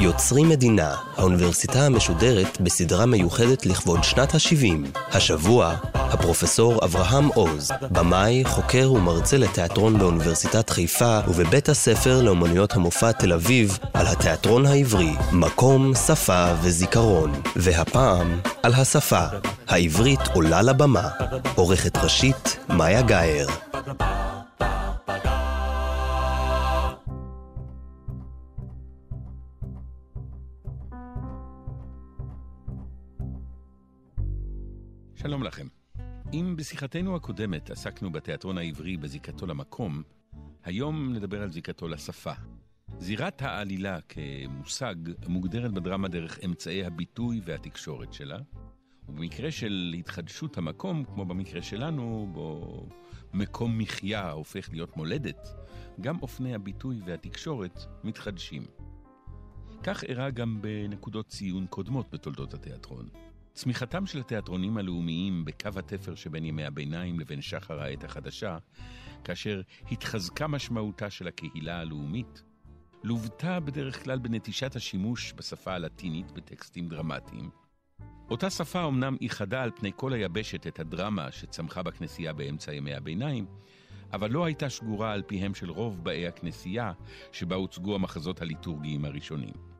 יוצרים מדינה, האוניברסיטה המשודרת בסדרה מיוחדת לכבוד שנת ה-70. השבוע, הפרופסור אברהם עוז, במאי, חוקר ומרצה לתיאטרון באוניברסיטת חיפה ובבית הספר לאומנויות המופע תל אביב על התיאטרון העברי, מקום, שפה וזיכרון. והפעם, על השפה. העברית עולה לבמה. עורכת ראשית, מאיה גאייר. בשיחתנו הקודמת עסקנו בתיאטרון העברי בזיקתו למקום, היום נדבר על זיקתו לשפה. זירת העלילה כמושג מוגדרת בדרמה דרך אמצעי הביטוי והתקשורת שלה, ובמקרה של התחדשות המקום, כמו במקרה שלנו, בו מקום מחיה הופך להיות מולדת, גם אופני הביטוי והתקשורת מתחדשים. כך אירע גם בנקודות ציון קודמות בתולדות התיאטרון. צמיחתם של התיאטרונים הלאומיים בקו התפר שבין ימי הביניים לבין שחר העת החדשה, כאשר התחזקה משמעותה של הקהילה הלאומית, לוותה בדרך כלל בנטישת השימוש בשפה הלטינית בטקסטים דרמטיים. אותה שפה אמנם איחדה על פני כל היבשת את הדרמה שצמחה בכנסייה באמצע ימי הביניים, אבל לא הייתה שגורה על פיהם של רוב באי הכנסייה, שבה הוצגו המחזות הליטורגיים הראשונים.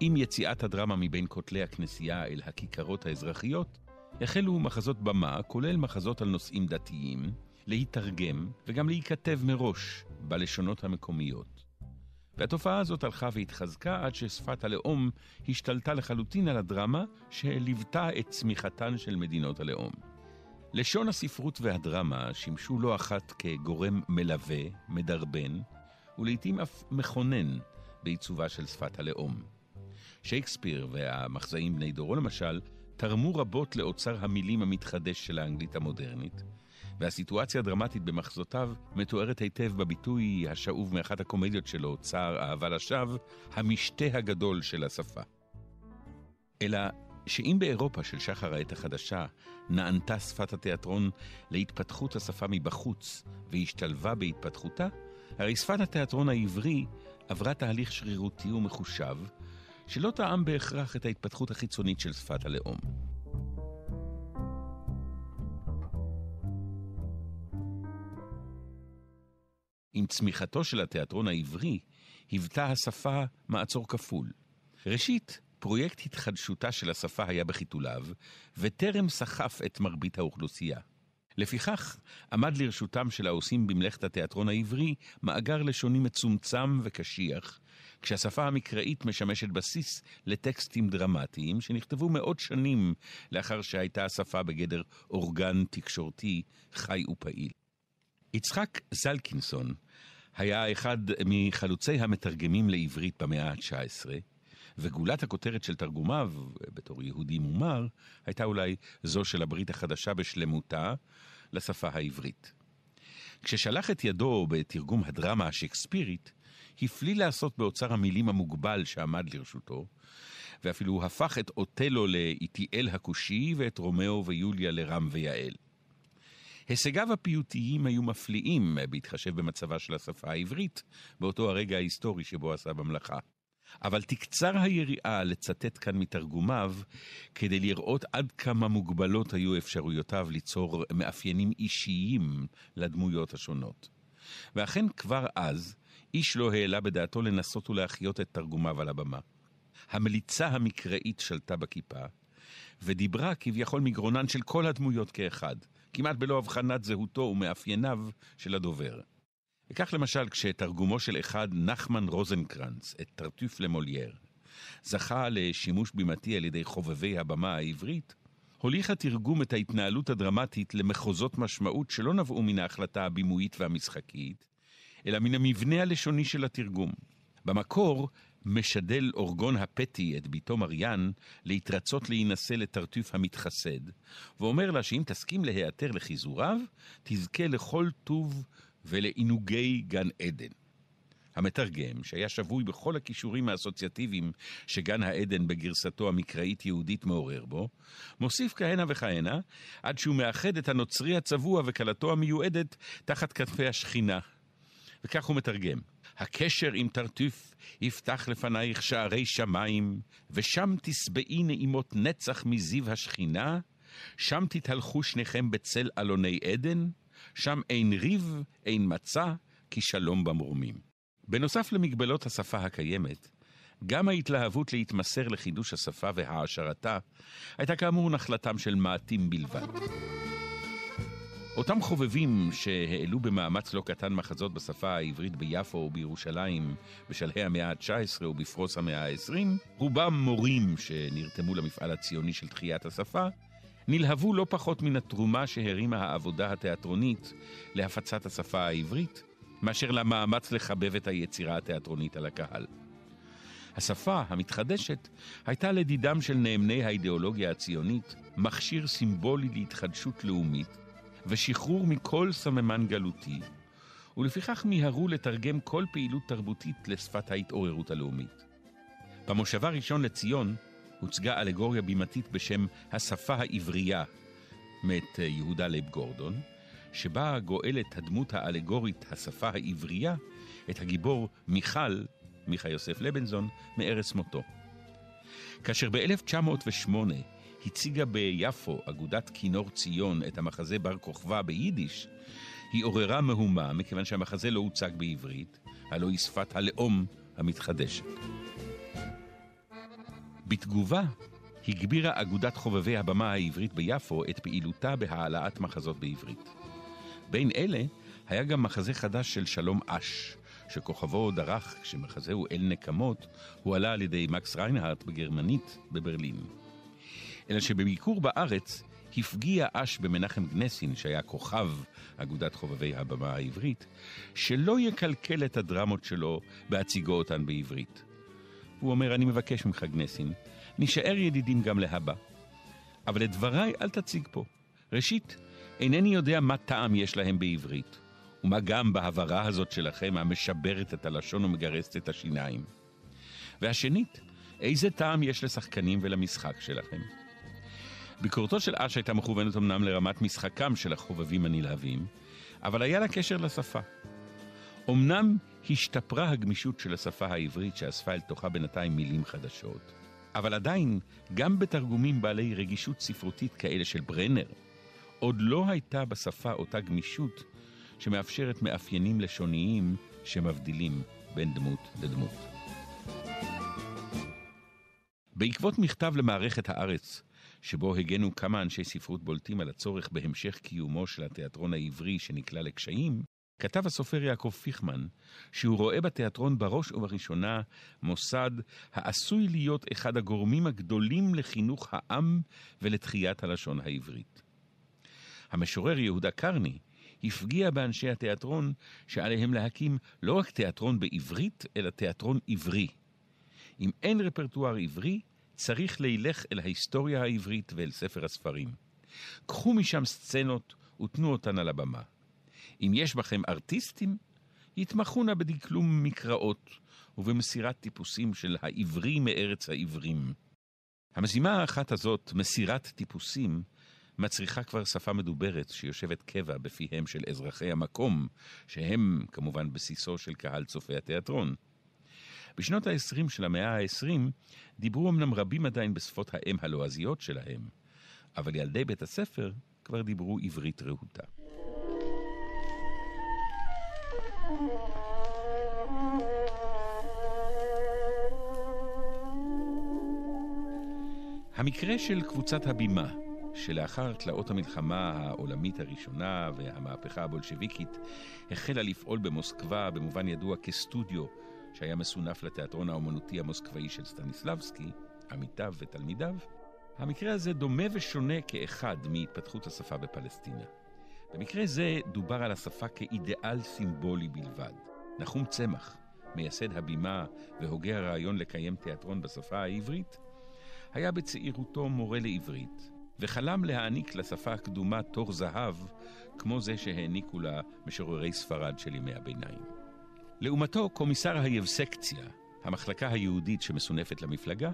עם יציאת הדרמה מבין כותלי הכנסייה אל הכיכרות האזרחיות, החלו מחזות במה, כולל מחזות על נושאים דתיים, להתרגם וגם להיכתב מראש בלשונות המקומיות. והתופעה הזאת הלכה והתחזקה עד ששפת הלאום השתלטה לחלוטין על הדרמה שליוותה את צמיחתן של מדינות הלאום. לשון הספרות והדרמה שימשו לא אחת כגורם מלווה, מדרבן, ולעיתים אף מכונן בעיצובה של שפת הלאום. שייקספיר והמחזאים בני דורו למשל, תרמו רבות לאוצר המילים המתחדש של האנגלית המודרנית, והסיטואציה הדרמטית במחזותיו מתוארת היטב בביטוי השאוב מאחת הקומדיות שלו, צער אהבה לשווא, המשתה הגדול של השפה. אלא שאם באירופה של שחר העת החדשה נענתה שפת התיאטרון להתפתחות השפה מבחוץ והשתלבה בהתפתחותה, הרי שפת התיאטרון העברי עברה תהליך שרירותי ומחושב, שלא טעם בהכרח את ההתפתחות החיצונית של שפת הלאום. עם צמיחתו של התיאטרון העברי, היוותה השפה מעצור כפול. ראשית, פרויקט התחדשותה של השפה היה בחיתוליו, וטרם סחף את מרבית האוכלוסייה. לפיכך, עמד לרשותם של העושים במלאכת התיאטרון העברי מאגר לשוני מצומצם וקשיח, כשהשפה המקראית משמשת בסיס לטקסטים דרמטיים שנכתבו מאות שנים לאחר שהייתה השפה בגדר אורגן תקשורתי חי ופעיל. יצחק זלקינסון היה אחד מחלוצי המתרגמים לעברית במאה ה-19, וגולת הכותרת של תרגומיו, בתור יהודי מומר, הייתה אולי זו של הברית החדשה בשלמותה לשפה העברית. כששלח את ידו בתרגום הדרמה השקספירית, הפליא לעשות באוצר המילים המוגבל שעמד לרשותו, ואפילו הפך את אוטלו לאיתיאל הכושי ואת רומאו ויוליה לרם ויעל. הישגיו הפיוטיים היו מפליאים בהתחשב במצבה של השפה העברית באותו הרגע ההיסטורי שבו עשה במלאכה. אבל תקצר היריעה לצטט כאן מתרגומיו כדי לראות עד כמה מוגבלות היו אפשרויותיו ליצור מאפיינים אישיים לדמויות השונות. ואכן כבר אז איש לא העלה בדעתו לנסות ולהחיות את תרגומיו על הבמה. המליצה המקראית שלטה בכיפה, ודיברה כביכול מגרונן של כל הדמויות כאחד, כמעט בלא הבחנת זהותו ומאפייניו של הדובר. וכך למשל כשתרגומו של אחד, נחמן רוזנקרנץ, את טרטוף למולייר, זכה לשימוש בימתי על ידי חובבי הבמה העברית, הוליך התרגום את ההתנהלות הדרמטית למחוזות משמעות שלא נבעו מן ההחלטה הבימויית והמשחקית, אלא מן המבנה הלשוני של התרגום. במקור, משדל אורגון הפטי את בתו מריאן להתרצות להינשא לטרטוף המתחסד, ואומר לה שאם תסכים להיעתר לחיזוריו, תזכה לכל טוב ולעינוגי גן עדן. המתרגם, שהיה שבוי בכל הכישורים האסוציאטיביים שגן העדן בגרסתו המקראית-יהודית מעורר בו, מוסיף כהנה וכהנה, עד שהוא מאחד את הנוצרי הצבוע וכלתו המיועדת תחת כתפי השכינה. וכך הוא מתרגם: הקשר עם תרטיף יפתח לפנייך שערי שמיים, ושם תשבעי נעימות נצח מזיו השכינה, שם תתהלכו שניכם בצל אלוני עדן, שם אין ריב, אין מצה, כי שלום במרומים. בנוסף למגבלות השפה הקיימת, גם ההתלהבות להתמסר לחידוש השפה והעשרתה הייתה כאמור נחלתם של מעטים בלבד. אותם חובבים שהעלו במאמץ לא קטן מחזות בשפה העברית ביפו ובירושלים בשלהי המאה ה-19 ובפרוס המאה ה-20, רובם מורים שנרתמו למפעל הציוני של תחיית השפה, נלהבו לא פחות מן התרומה שהרימה העבודה התיאטרונית להפצת השפה העברית, מאשר למאמץ לחבב את היצירה התיאטרונית על הקהל. השפה המתחדשת הייתה לדידם של נאמני האידיאולוגיה הציונית מכשיר סימבולי להתחדשות לאומית ושחרור מכל סממן גלותי, ולפיכך מיהרו לתרגם כל פעילות תרבותית לשפת ההתעוררות הלאומית. במושבה ראשון לציון הוצגה אלגוריה בימתית בשם השפה העברייה, מאת יהודה לייב גורדון, שבה גואלת הדמות האלגורית השפה העברייה את הגיבור מיכל, מיכה יוסף לבנזון, מארץ מותו. כאשר ב-1908 הציגה ביפו אגודת כינור ציון את המחזה בר כוכבא ביידיש, היא עוררה מהומה מכיוון שהמחזה לא הוצג בעברית, הלא היא שפת הלאום המתחדשת. בתגובה, הגבירה אגודת חובבי הבמה העברית ביפו את פעילותה בהעלאת מחזות בעברית. בין אלה היה גם מחזה חדש של שלום אש, שכוכבו דרך כשמחזהו אל נקמות הועלה על ידי מקס ריינהרט בגרמנית בברלין. אלא שבביקור בארץ הפגיע אש במנחם גנסין, שהיה כוכב אגודת חובבי הבמה העברית, שלא יקלקל את הדרמות שלו בהציגו אותן בעברית. הוא אומר, אני מבקש ממך, גנסין, נישאר ידידים גם להבא. אבל את דבריי אל תציג פה. ראשית, אינני יודע מה טעם יש להם בעברית, ומה גם בהברה הזאת שלכם המשברת את הלשון ומגרסת את השיניים. והשנית, איזה טעם יש לשחקנים ולמשחק שלכם? ביקורתו של אש הייתה מכוונת אמנם לרמת משחקם של החובבים הנלהבים, אבל היה לה קשר לשפה. אמנם השתפרה הגמישות של השפה העברית שאספה אל תוכה בינתיים מילים חדשות, אבל עדיין, גם בתרגומים בעלי רגישות ספרותית כאלה של ברנר, עוד לא הייתה בשפה אותה גמישות שמאפשרת מאפיינים לשוניים שמבדילים בין דמות לדמות. בעקבות מכתב למערכת הארץ, שבו הגנו כמה אנשי ספרות בולטים על הצורך בהמשך קיומו של התיאטרון העברי שנקלע לקשיים, כתב הסופר יעקב פיכמן שהוא רואה בתיאטרון בראש ובראשונה מוסד העשוי להיות אחד הגורמים הגדולים לחינוך העם ולתחיית הלשון העברית. המשורר יהודה קרני הפגיע באנשי התיאטרון שעליהם להקים לא רק תיאטרון בעברית, אלא תיאטרון עברי. אם אין רפרטואר עברי, צריך לילך אל ההיסטוריה העברית ואל ספר הספרים. קחו משם סצנות ותנו אותן על הבמה. אם יש בכם ארטיסטים, יתמחו נא בדקלום מקראות ובמסירת טיפוסים של העברי מארץ העברים. המשימה האחת הזאת, מסירת טיפוסים, מצריכה כבר שפה מדוברת שיושבת קבע בפיהם של אזרחי המקום, שהם כמובן בסיסו של קהל צופי התיאטרון. בשנות ה-20 של המאה ה-20 דיברו אמנם רבים עדיין בשפות האם הלועזיות שלהם, אבל ילדי בית הספר כבר דיברו עברית רהוטה. המקרה של קבוצת הבימה, שלאחר תלאות המלחמה העולמית הראשונה והמהפכה הבולשביקית, החלה לפעול במוסקבה במובן ידוע כסטודיו שהיה מסונף לתיאטרון האומנותי המוסקבאי של סטניסלבסקי, עמיתיו ותלמידיו, המקרה הזה דומה ושונה כאחד מהתפתחות השפה בפלסטינה. במקרה זה דובר על השפה כאידיאל סימבולי בלבד. נחום צמח, מייסד הבימה והוגה הרעיון לקיים תיאטרון בשפה העברית, היה בצעירותו מורה לעברית, וחלם להעניק לשפה הקדומה תור זהב, כמו זה שהעניקו לה משוררי ספרד של ימי הביניים. לעומתו, קומיסר היבסקציה, המחלקה היהודית שמסונפת למפלגה,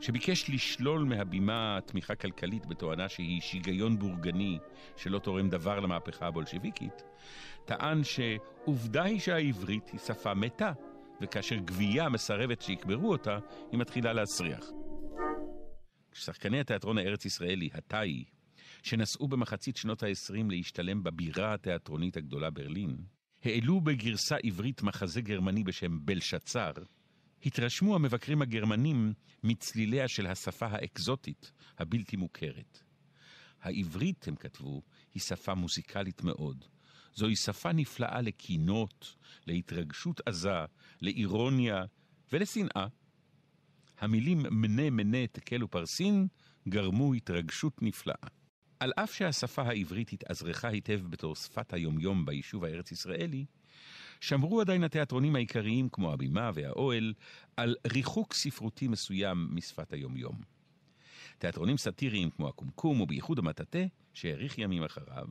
שביקש לשלול מהבימה תמיכה כלכלית בתואנה שהיא שיגיון בורגני שלא תורם דבר למהפכה הבולשיביקית, טען שעובדה היא שהעברית היא שפה מתה, וכאשר גבייה מסרבת שיקברו אותה, היא מתחילה להסריח. כששחקני התיאטרון הארץ-ישראלי, התאי, שנסעו במחצית שנות ה-20 להשתלם בבירה התיאטרונית הגדולה ברלין, העלו בגרסה עברית מחזה גרמני בשם בלשצר, התרשמו המבקרים הגרמנים מצליליה של השפה האקזוטית, הבלתי מוכרת. העברית, הם כתבו, היא שפה מוזיקלית מאוד. זוהי שפה נפלאה לקינות, להתרגשות עזה, לאירוניה ולשנאה. המילים מנה מנה תקל ופרסין גרמו התרגשות נפלאה. על אף שהשפה העברית התאזרחה היטב בתור שפת היומיום ביישוב הארץ-ישראלי, שמרו עדיין התיאטרונים העיקריים, כמו הבימה והאוהל, על ריחוק ספרותי מסוים משפת היומיום. תיאטרונים סאטיריים כמו הקומקום, ובייחוד המטאטה, שהאריך ימים אחריו,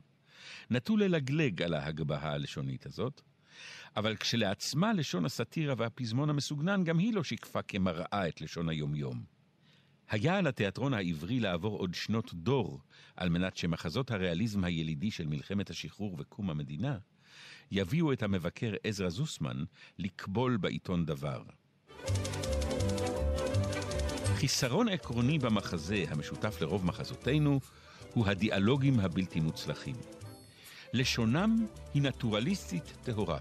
נטו ללגלג על ההגבהה הלשונית הזאת, אבל כשלעצמה לשון הסאטירה והפזמון המסוגנן, גם היא לא שיקפה כמראה את לשון היומיום. היה על התיאטרון העברי לעבור עוד שנות דור, על מנת שמחזות הריאליזם הילידי של מלחמת השחרור וקום המדינה, יביאו את המבקר עזרא זוסמן לקבול בעיתון דבר. חיסרון עקרוני במחזה, המשותף לרוב מחזותינו, הוא הדיאלוגים הבלתי מוצלחים. לשונם היא נטורליסטית טהורה.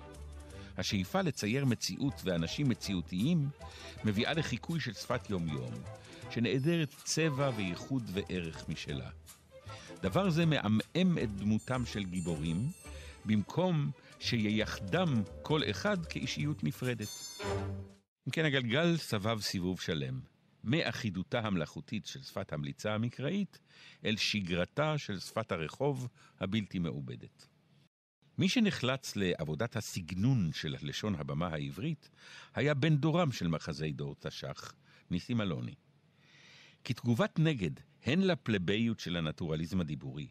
השאיפה לצייר מציאות ואנשים מציאותיים מביאה לחיקוי של שפת יומיום, שנעדרת צבע וייחוד וערך משלה. דבר זה מעמעם את דמותם של גיבורים, במקום שייחדם כל אחד כאישיות נפרדת. אם כן, הגלגל סבב סיבוב שלם, מאחידותה המלאכותית של שפת המליצה המקראית, אל שגרתה של שפת הרחוב הבלתי מעובדת. מי שנחלץ לעבודת הסגנון של לשון הבמה העברית, היה בן דורם של מחזי דור תש"ח, ניסים אלוני. כתגובת נגד, הן לפלביות של הנטורליזם הדיבורי,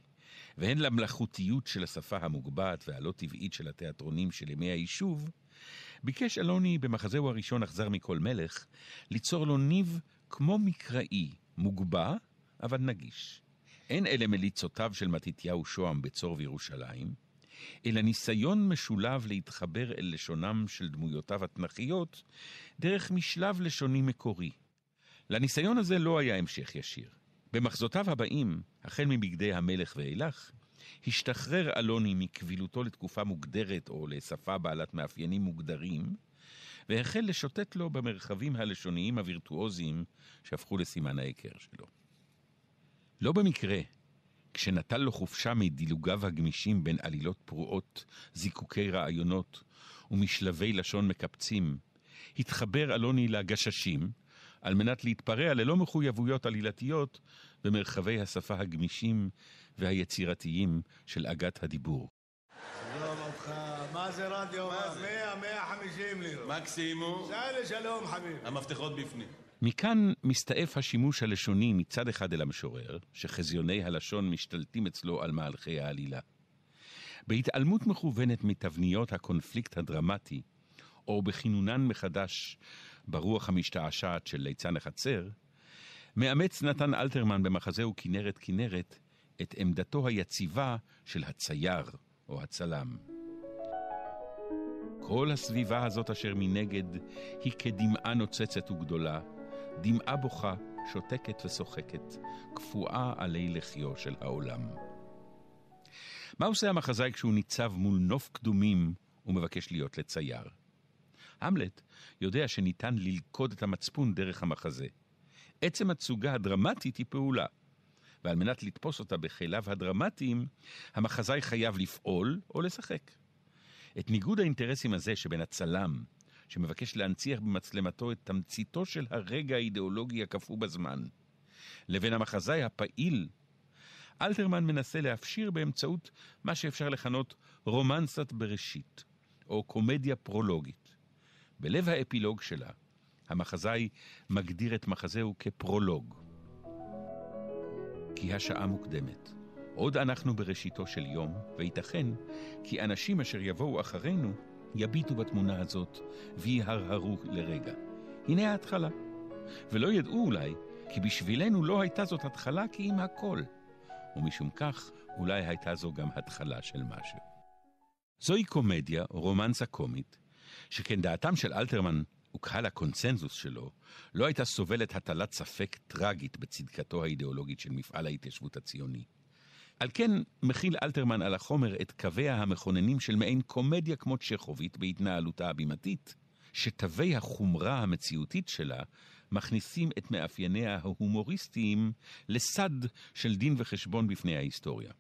והן למלאכותיות של השפה המוגבעת והלא טבעית של התיאטרונים של ימי היישוב, ביקש אלוני במחזהו הראשון אכזר מכל מלך, ליצור לו ניב כמו מקראי, מוגבע, אבל נגיש. אין אלה מליצותיו של מתתיהו שוהם בצור וירושלים, אלא ניסיון משולב להתחבר אל לשונם של דמויותיו התנכיות דרך משלב לשוני מקורי. לניסיון הזה לא היה המשך ישיר. במחזותיו הבאים, החל מבגדי המלך ואילך, השתחרר אלוני מקבילותו לתקופה מוגדרת או לשפה בעלת מאפיינים מוגדרים, והחל לשוטט לו במרחבים הלשוניים הווירטואוזיים שהפכו לסימן ההיכר שלו. לא במקרה, כשנטל לו חופשה מדילוגיו הגמישים בין עלילות פרועות, זיקוקי רעיונות ומשלבי לשון מקפצים, התחבר אלוני לגששים, על מנת להתפרע ללא מחויבויות עלילתיות במרחבי השפה הגמישים והיצירתיים של עגת הדיבור. שלום אותך, מה זה רדיו? 100, 150 לירות. מקסימום. שאלה שלום חביב. המפתחות בפנים. מכאן מסתעף השימוש הלשוני מצד אחד אל המשורר, שחזיוני הלשון משתלטים אצלו על מהלכי העלילה. בהתעלמות מכוונת מתבניות הקונפליקט הדרמטי, או בכינונן מחדש ברוח המשתעשעת של ליצן החצר, מאמץ נתן אלתרמן במחזהו כנרת כנרת את עמדתו היציבה של הצייר או הצלם. כל הסביבה הזאת אשר מנגד היא כדמעה נוצצת וגדולה, דמעה בוכה, שותקת ושוחקת, קפואה עלי לחיו של העולם. מה עושה המחזאי כשהוא ניצב מול נוף קדומים ומבקש להיות לצייר? המלט יודע שניתן ללכוד את המצפון דרך המחזה. עצם התסוגה הדרמטית היא פעולה, ועל מנת לתפוס אותה בכליו הדרמטיים, המחזאי חייב לפעול או לשחק. את ניגוד האינטרסים הזה שבין הצלם, שמבקש להנציח במצלמתו את תמציתו של הרגע האידיאולוגי הקפוא בזמן, לבין המחזאי הפעיל, אלתרמן מנסה להפשיר באמצעות מה שאפשר לכנות רומנסת בראשית, או קומדיה פרולוגית. בלב האפילוג שלה, המחזאי מגדיר את מחזהו כפרולוג. כי השעה מוקדמת. עוד אנחנו בראשיתו של יום, וייתכן כי אנשים אשר יבואו אחרינו יביטו בתמונה הזאת ויהרהרו לרגע. הנה ההתחלה. ולא ידעו אולי, כי בשבילנו לא הייתה זאת התחלה כי אם הכל. ומשום כך, אולי הייתה זו גם התחלה של משהו. זוהי קומדיה, או רומנסה קומית, שכן דעתם של אלתרמן וקהל הקונצנזוס שלו, לא הייתה סובלת הטלת ספק טרגית בצדקתו האידיאולוגית של מפעל ההתיישבות הציוני. על כן מכיל אלתרמן על החומר את קוויה המכוננים של מעין קומדיה כמו צ'כובית בהתנהלותה הבימתית, שתווי החומרה המציאותית שלה מכניסים את מאפייניה ההומוריסטיים לסד של דין וחשבון בפני ההיסטוריה.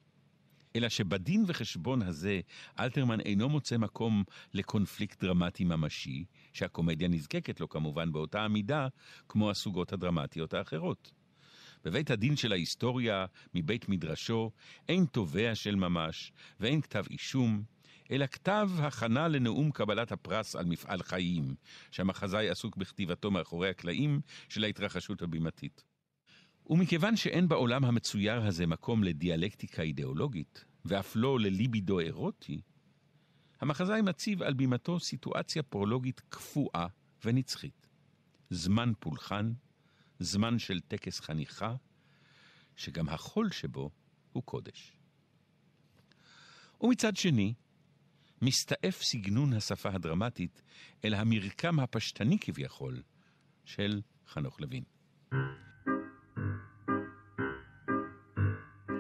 אלא שבדין וחשבון הזה אלתרמן אינו מוצא מקום לקונפליקט דרמטי ממשי, שהקומדיה נזקקת לו כמובן באותה המידה כמו הסוגות הדרמטיות האחרות. בבית הדין של ההיסטוריה, מבית מדרשו, אין תובע של ממש ואין כתב אישום, אלא כתב הכנה לנאום קבלת הפרס על מפעל חיים, שהמחזאי עסוק בכתיבתו מאחורי הקלעים של ההתרחשות הבימתית. ומכיוון שאין בעולם המצויר הזה מקום לדיאלקטיקה אידיאולוגית, ואף לא לליבידו אירוטי, המחזאי מציב על בימתו סיטואציה פרולוגית קפואה ונצחית. זמן פולחן, זמן של טקס חניכה, שגם החול שבו הוא קודש. ומצד שני, מסתעף סגנון השפה הדרמטית אל המרקם הפשטני כביכול של חנוך לוין.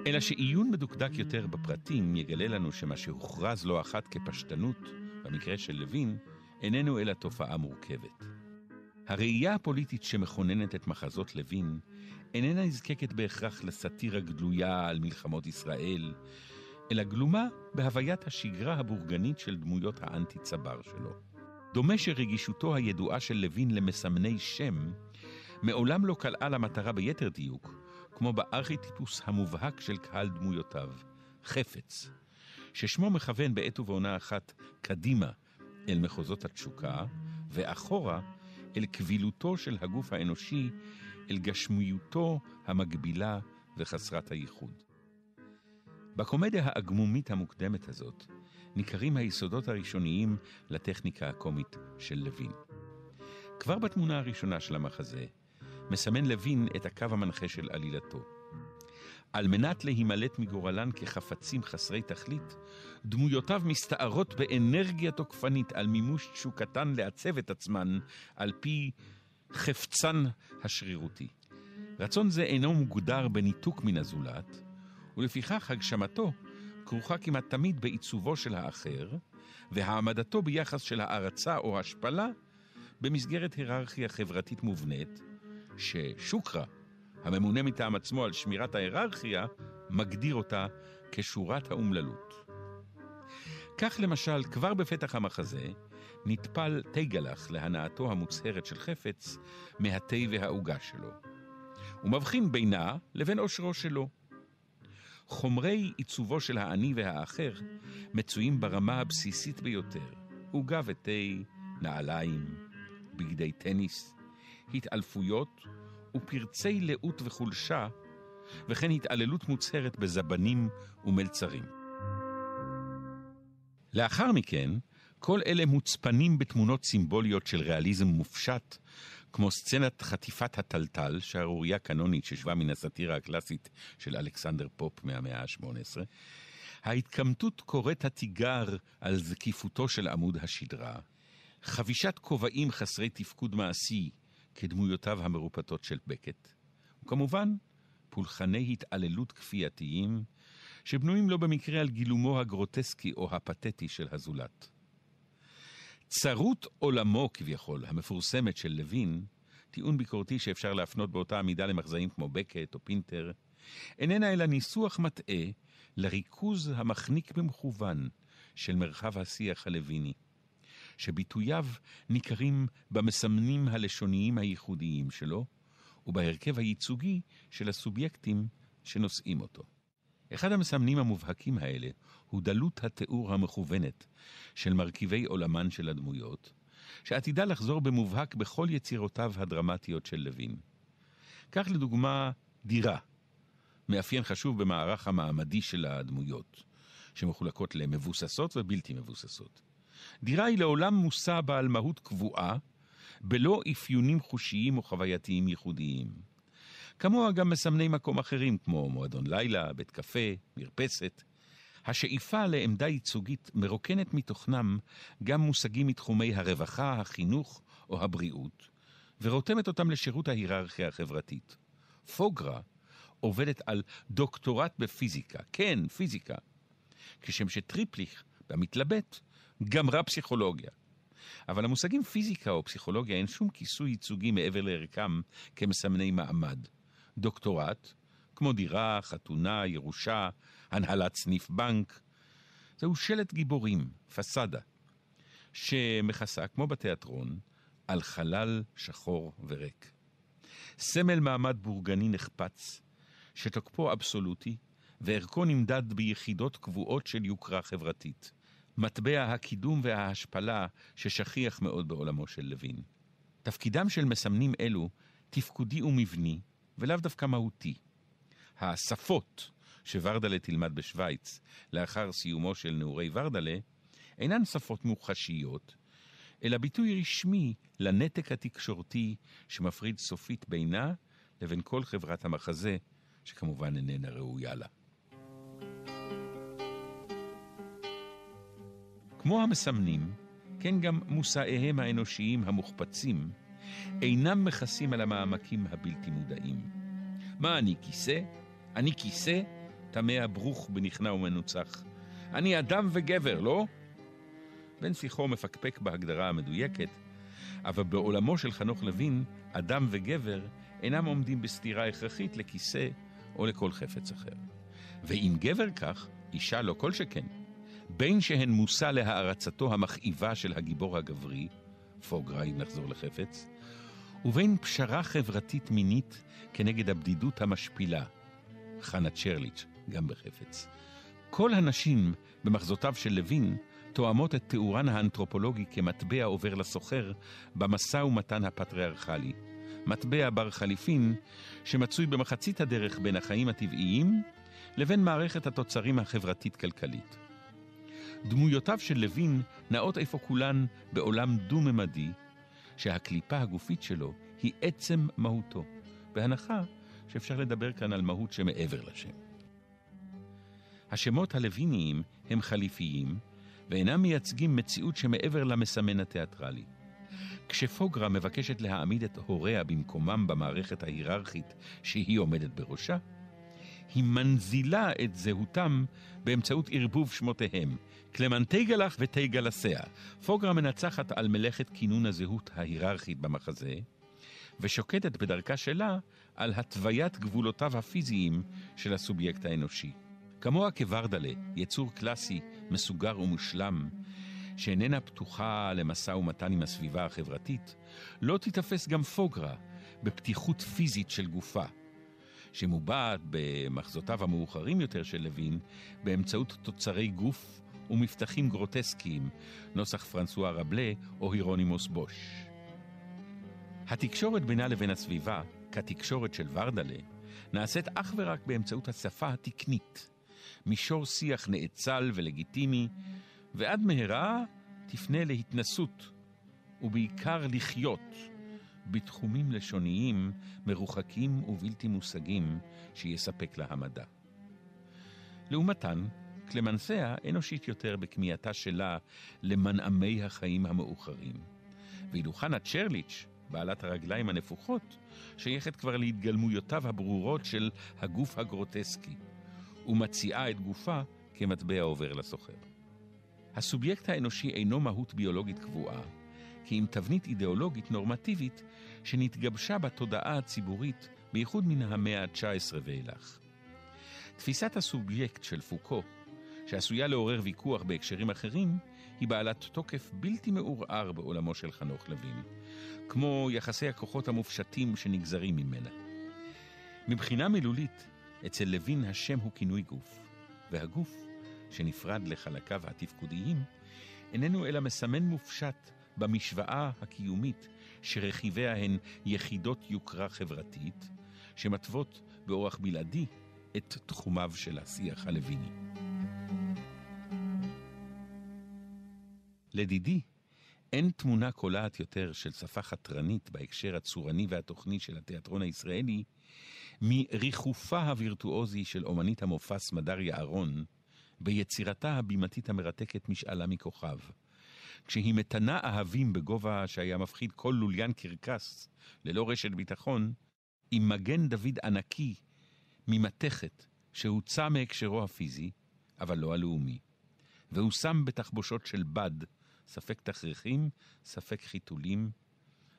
אלא שעיון מדוקדק יותר בפרטים יגלה לנו שמה שהוכרז לא אחת כפשטנות, במקרה של לוין, איננו אלא תופעה מורכבת. הראייה הפוליטית שמכוננת את מחזות לוין איננה נזקקת בהכרח לסאטירה גלויה על מלחמות ישראל, אלא גלומה בהוויית השגרה הבורגנית של דמויות האנטי-צבר שלו. דומה שרגישותו הידועה של לוין למסמני שם מעולם לא קלעה למטרה ביתר דיוק, כמו בארכיטיפוס המובהק של קהל דמויותיו, חפץ, ששמו מכוון בעת ובעונה אחת קדימה אל מחוזות התשוקה, ואחורה אל קבילותו של הגוף האנושי, אל גשמיותו המגבילה וחסרת הייחוד. בקומדיה האגמומית המוקדמת הזאת ניכרים היסודות הראשוניים לטכניקה הקומית של לוין. כבר בתמונה הראשונה של המחזה מסמן לוין את הקו המנחה של עלילתו. על מנת להימלט מגורלן כחפצים חסרי תכלית, דמויותיו מסתערות באנרגיה תוקפנית על מימוש תשוקתן לעצב את עצמן על פי חפצן השרירותי. רצון זה אינו מוגדר בניתוק מן הזולת, ולפיכך הגשמתו כרוכה כמעט תמיד בעיצובו של האחר, והעמדתו ביחס של הערצה או השפלה במסגרת היררכיה חברתית מובנית, ששוקרה, הממונה מטעם עצמו על שמירת ההיררכיה, מגדיר אותה כשורת האומללות. כך למשל, כבר בפתח המחזה, נטפל תיגלח להנאתו המוצהרת של חפץ מהתה והעוגה שלו. הוא מבחין בינה לבין עושרו שלו. חומרי עיצובו של האני והאחר מצויים ברמה הבסיסית ביותר, עוגה ותה, נעליים, בגדי טניס, התעלפויות ופרצי לאות וחולשה, וכן התעללות מוצהרת בזבנים ומלצרים. לאחר מכן, כל אלה מוצפנים בתמונות סימבוליות של ריאליזם מופשט, כמו סצנת חטיפת הטלטל, שערורייה קנונית ששבה מן הסאטירה הקלאסית של אלכסנדר פופ מהמאה ה-18, ההתקמטות קוראת התיגר על זקיפותו של עמוד השדרה, חבישת כובעים חסרי תפקוד מעשי כדמויותיו המרופטות של בקט, וכמובן, פולחני התעללות כפייתיים, שבנויים לא במקרה על גילומו הגרוטסקי או הפתטי של הזולת. צרות עולמו כביכול, המפורסמת של לוין, טיעון ביקורתי שאפשר להפנות באותה המידה למחזאים כמו בקט או פינטר, איננה אלא ניסוח מטעה לריכוז המחניק במכוון של מרחב השיח הלוויני, שביטוייו ניכרים במסמנים הלשוניים הייחודיים שלו ובהרכב הייצוגי של הסובייקטים שנושאים אותו. אחד המסמנים המובהקים האלה הוא דלות התיאור המכוונת של מרכיבי עולמן של הדמויות, שעתידה לחזור במובהק בכל יצירותיו הדרמטיות של לוין. כך לדוגמה, דירה, מאפיין חשוב במערך המעמדי של הדמויות, שמחולקות למבוססות ובלתי מבוססות. דירה היא לעולם מושא בעל מהות קבועה, בלא אפיונים חושיים או חווייתיים ייחודיים. כמוה גם מסמני מקום אחרים, כמו מועדון לילה, בית קפה, מרפסת. השאיפה לעמדה ייצוגית מרוקנת מתוכנם גם מושגים מתחומי הרווחה, החינוך או הבריאות, ורותמת אותם לשירות ההיררכיה החברתית. פוגרה עובדת על דוקטורט בפיזיקה, כן, פיזיקה, כשם שטריפליך, במתלבט, גמרה פסיכולוגיה. אבל למושגים פיזיקה או פסיכולוגיה אין שום כיסוי ייצוגי מעבר לערכם כמסמני מעמד. דוקטורט, כמו דירה, חתונה, ירושה, הנהלת סניף בנק, זהו שלט גיבורים, פסאדה, שמכסה, כמו בתיאטרון, על חלל שחור וריק. סמל מעמד בורגני נחפץ, שתוקפו אבסולוטי, וערכו נמדד ביחידות קבועות של יוקרה חברתית. מטבע הקידום וההשפלה ששכיח מאוד בעולמו של לוין. תפקידם של מסמנים אלו תפקודי ומבני, ולאו דווקא מהותי. השפות שוורדלה תלמד בשוויץ לאחר סיומו של נעורי ורדלה, אינן שפות מוחשיות, אלא ביטוי רשמי לנתק התקשורתי שמפריד סופית בינה לבין כל חברת המחזה, שכמובן איננה ראויה לה. כמו המסמנים, כן גם מושאיהם האנושיים המוחפצים, אינם מכסים על המעמקים הבלתי מודעים. מה אני כיסא? אני כיסא? טמא ברוך בנכנע ומנוצח. אני אדם וגבר, לא? בן שיחו מפקפק בהגדרה המדויקת, אבל בעולמו של חנוך לוין, אדם וגבר אינם עומדים בסתירה הכרחית לכיסא או לכל חפץ אחר. ואם גבר כך, אישה לא כל שכן. בין שהן מושא להערצתו המכאיבה של הגיבור הגברי, פוגרה אם נחזור לחפץ, ובין פשרה חברתית מינית כנגד הבדידות המשפילה, חנה צ'רליץ', גם בחפץ. כל הנשים במחזותיו של לוין תואמות את תיאורן האנתרופולוגי כמטבע עובר לסוחר במשא ומתן הפטריארכלי. מטבע בר חליפין שמצוי במחצית הדרך בין החיים הטבעיים לבין מערכת התוצרים החברתית-כלכלית. דמויותיו של לוין נעות איפה כולן בעולם דו-ממדי, שהקליפה הגופית שלו היא עצם מהותו, בהנחה שאפשר לדבר כאן על מהות שמעבר לשם. השמות הלוויניים הם חליפיים, ואינם מייצגים מציאות שמעבר למסמן התיאטרלי. כשפוגרה מבקשת להעמיד את הוריה במקומם במערכת ההיררכית שהיא עומדת בראשה, היא מנזילה את זהותם באמצעות ערבוב שמותיהם, קלמנטייגלח וטייגלסיה. פוגרה מנצחת על מלאכת כינון הזהות ההיררכית במחזה, ושוקדת בדרכה שלה על התוויית גבולותיו הפיזיים של הסובייקט האנושי. כמוה כוורדלה, יצור קלאסי, מסוגר ומושלם, שאיננה פתוחה למשא ומתן עם הסביבה החברתית, לא תיתפס גם פוגרה בפתיחות פיזית של גופה, שמובעת במחזותיו המאוחרים יותר של לוין באמצעות תוצרי גוף ומבטחים גרוטסקיים, נוסח פרנסואה רבלה או הירונימוס בוש. התקשורת בינה לבין הסביבה, כתקשורת של ורדלה, נעשית אך ורק באמצעות השפה התקנית, מישור שיח נאצל ולגיטימי, ועד מהרה תפנה להתנסות, ובעיקר לחיות, בתחומים לשוניים מרוחקים ובלתי מושגים שיספק לה המדע. לעומתן, קלמנסיה אנושית יותר בכמיהתה שלה למנעמי החיים המאוחרים. ואילו חנה צ'רליץ', בעלת הרגליים הנפוחות, שייכת כבר להתגלמויותיו הברורות של הגוף הגרוטסקי, ומציעה את גופה כמטבע עובר לסוחר. הסובייקט האנושי אינו מהות ביולוגית קבועה, כי אם תבנית אידיאולוגית נורמטיבית שנתגבשה בתודעה הציבורית, בייחוד מן המאה ה-19 ואילך. תפיסת הסובייקט של פוקו, שעשויה לעורר ויכוח בהקשרים אחרים, היא בעלת תוקף בלתי מעורער בעולמו של חנוך לוין, כמו יחסי הכוחות המופשטים שנגזרים ממנה. מבחינה מילולית, אצל לוין השם הוא כינוי גוף, והגוף, שנפרד לחלקיו התפקודיים, איננו אלא מסמן מופשט במשוואה הקיומית שרכיביה הן יחידות יוקרה חברתית, שמתוות באורח בלעדי את תחומיו של השיח הלוויני. לדידי, אין תמונה קולעת יותר של שפה חתרנית בהקשר הצורני והתוכני של התיאטרון הישראלי, מריחופה הווירטואוזי של אומנית המופע סמדר יערון, ביצירתה הבימתית המרתקת משאלה מכוכב. כשהיא מתנה אהבים בגובה שהיה מפחיד כל לוליין קרקס, ללא רשת ביטחון, עם מגן דוד ענקי ממתכת שהוצא מהקשרו הפיזי, אבל לא הלאומי, והוא שם בתחבושות של בד, ספק תכריכים, ספק חיתולים,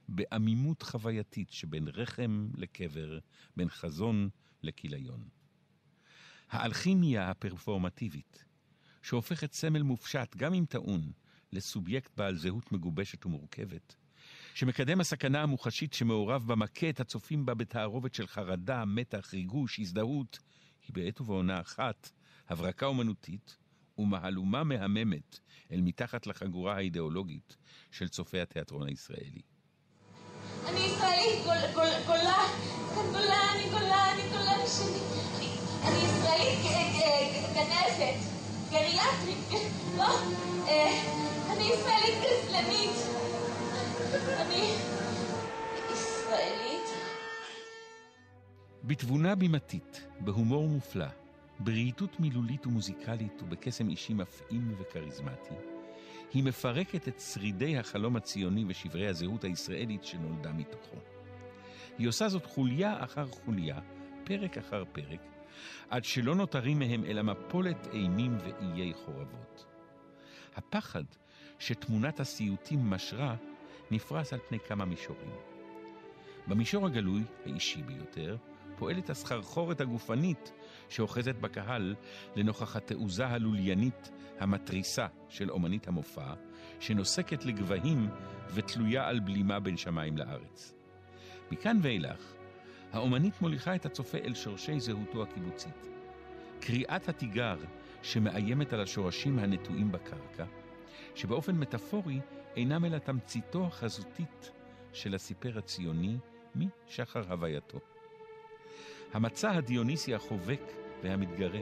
בעמימות חווייתית שבין רחם לקבר, בין חזון לכיליון. האלכימיה הפרפורמטיבית, שהופכת סמל מופשט, גם אם טעון, לסובייקט בעל זהות מגובשת ומורכבת, שמקדם הסכנה המוחשית שמעורב בה מכה את הצופים בה בתערובת של חרדה, מתח, ריגוש, הזדהות, היא בעת ובעונה אחת הברקה אומנותית ומהלומה מהממת אל מתחת לחגורה האידיאולוגית של צופי התיאטרון הישראלי. אני ישראלית, גולה, גולה, אני גולה, אני גולה שלי. אני ישראלית גנבת, גריאטרית, לא, אני ישראלית גזלנית. אני ישראלית. בתבונה בימתית, בהומור מופלא, ברהיטות מילולית ומוזיקלית ובקסם אישי מפעים וכריזמטי, היא מפרקת את שרידי החלום הציוני ושברי הזהות הישראלית שנולדה מתוכו. היא עושה זאת חוליה אחר חוליה, פרק אחר פרק, עד שלא נותרים מהם אלא מפולת אימים ואיי חורבות. הפחד שתמונת הסיוטים משרה נפרס על פני כמה מישורים. במישור הגלוי, האישי ביותר, פועלת הסחרחורת הגופנית שאוחזת בקהל לנוכח התעוזה הלוליינית המתריסה של אומנית המופע, שנוסקת לגבהים ותלויה על בלימה בין שמיים לארץ. מכאן ואילך, האומנית מוליכה את הצופה אל שורשי זהותו הקיבוצית. קריאת התיגר שמאיימת על השורשים הנטועים בקרקע, שבאופן מטאפורי אינם אלא תמציתו החזותית של הסיפר הציוני משחר הווייתו. המצע הדיוניסי החובק והמתגרה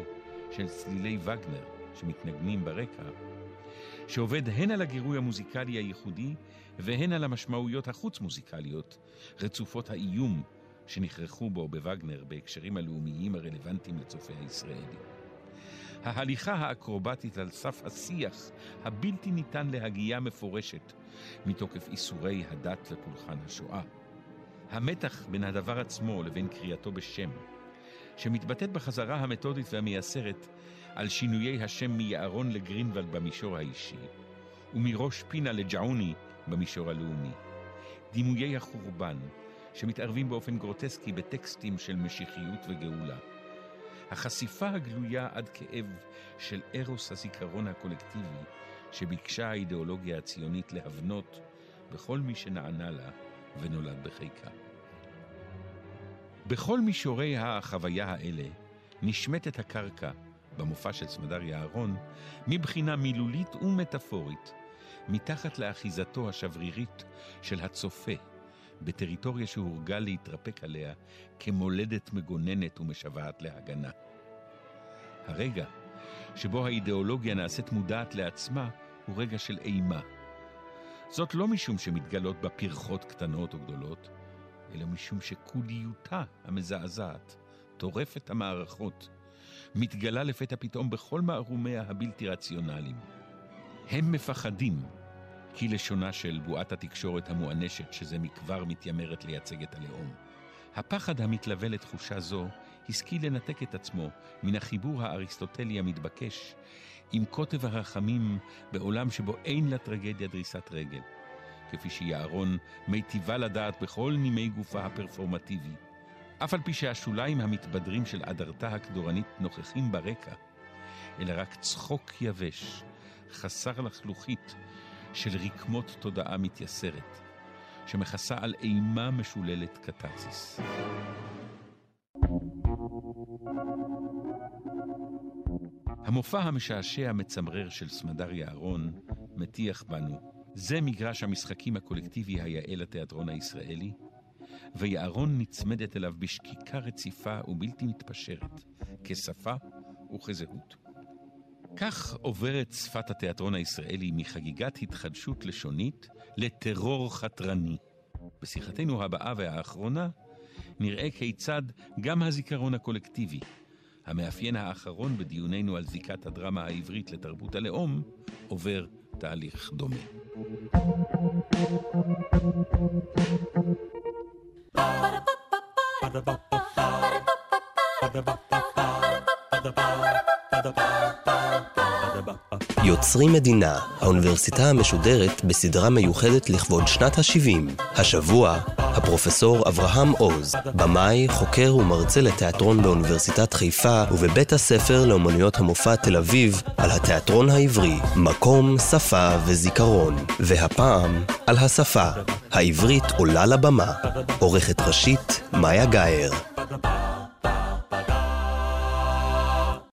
של צלילי וגנר שמתנגנים ברקע, שעובד הן על הגירוי המוזיקלי הייחודי והן על המשמעויות החוץ-מוזיקליות, רצופות האיום שנכרחו בו בווגנר בהקשרים הלאומיים הרלוונטיים לצופה הישראלי. ההליכה האקרובטית על סף השיח הבלתי ניתן להגייה מפורשת מתוקף איסורי הדת ופולחן השואה. המתח בין הדבר עצמו לבין קריאתו בשם, שמתבטאת בחזרה המתודית והמייסרת על שינויי השם מיערון לגרינוולד במישור האישי, ומראש פינה לג'עוני במישור הלאומי. דימויי החורבן, שמתערבים באופן גרוטסקי בטקסטים של משיחיות וגאולה. החשיפה הגלויה עד כאב של ארוס הזיכרון הקולקטיבי שביקשה האידיאולוגיה הציונית להבנות בכל מי שנענה לה ונולד בחיקה. בכל מישורי החוויה האלה נשמטת הקרקע במופע של סמדר יערון מבחינה מילולית ומטאפורית מתחת לאחיזתו השברירית של הצופה בטריטוריה שהורגל להתרפק עליה כמולדת מגוננת ומשוועת להגנה. הרגע שבו האידיאולוגיה נעשית מודעת לעצמה הוא רגע של אימה. זאת לא משום שמתגלות בה פרחות קטנות או גדולות, אלא משום שכוליותה המזעזעת, טורפת המערכות, מתגלה לפתע פתאום בכל מערומיה הבלתי רציונליים. הם מפחדים כי לשונה של בועת התקשורת המואנשת שזה מכבר מתיימרת לייצג את הלאום. הפחד המתלווה לתחושה זו השכיל לנתק את עצמו מן החיבור האריסטוטלי המתבקש עם קוטב הרחמים בעולם שבו אין לטרגדיה דריסת רגל. כפי שיערון מיטיבה לדעת בכל נימי גופה הפרפורמטיבי. אף על פי שהשוליים המתבדרים של אדרתה הקדורנית נוכחים ברקע, אלא רק צחוק יבש, חסר לחלוכית, של רקמות תודעה מתייסרת, שמכסה על אימה משוללת קתרסיס. המופע המשעשע מצמרר של סמדר יערון מטיח בנו זה מגרש המשחקים הקולקטיבי היאה לתיאטרון הישראלי, ויערון נצמדת אליו בשקיקה רציפה ובלתי מתפשרת, כשפה וכזהות. כך עוברת שפת התיאטרון הישראלי מחגיגת התחדשות לשונית לטרור חתרני. בשיחתנו הבאה והאחרונה נראה כיצד גם הזיכרון הקולקטיבי, המאפיין האחרון בדיוננו על זיקת הדרמה העברית לתרבות הלאום, עובר תהליך דומה. יוצרים מדינה, האוניברסיטה המשודרת בסדרה מיוחדת לכבוד שנת ה-70. השבוע, הפרופסור אברהם עוז, במאי, חוקר ומרצה לתיאטרון באוניברסיטת חיפה ובבית הספר לאומנויות המופע תל אביב על התיאטרון העברי, מקום, שפה וזיכרון. והפעם, על השפה. העברית עולה לבמה. עורכת ראשית, מאיה גאייר.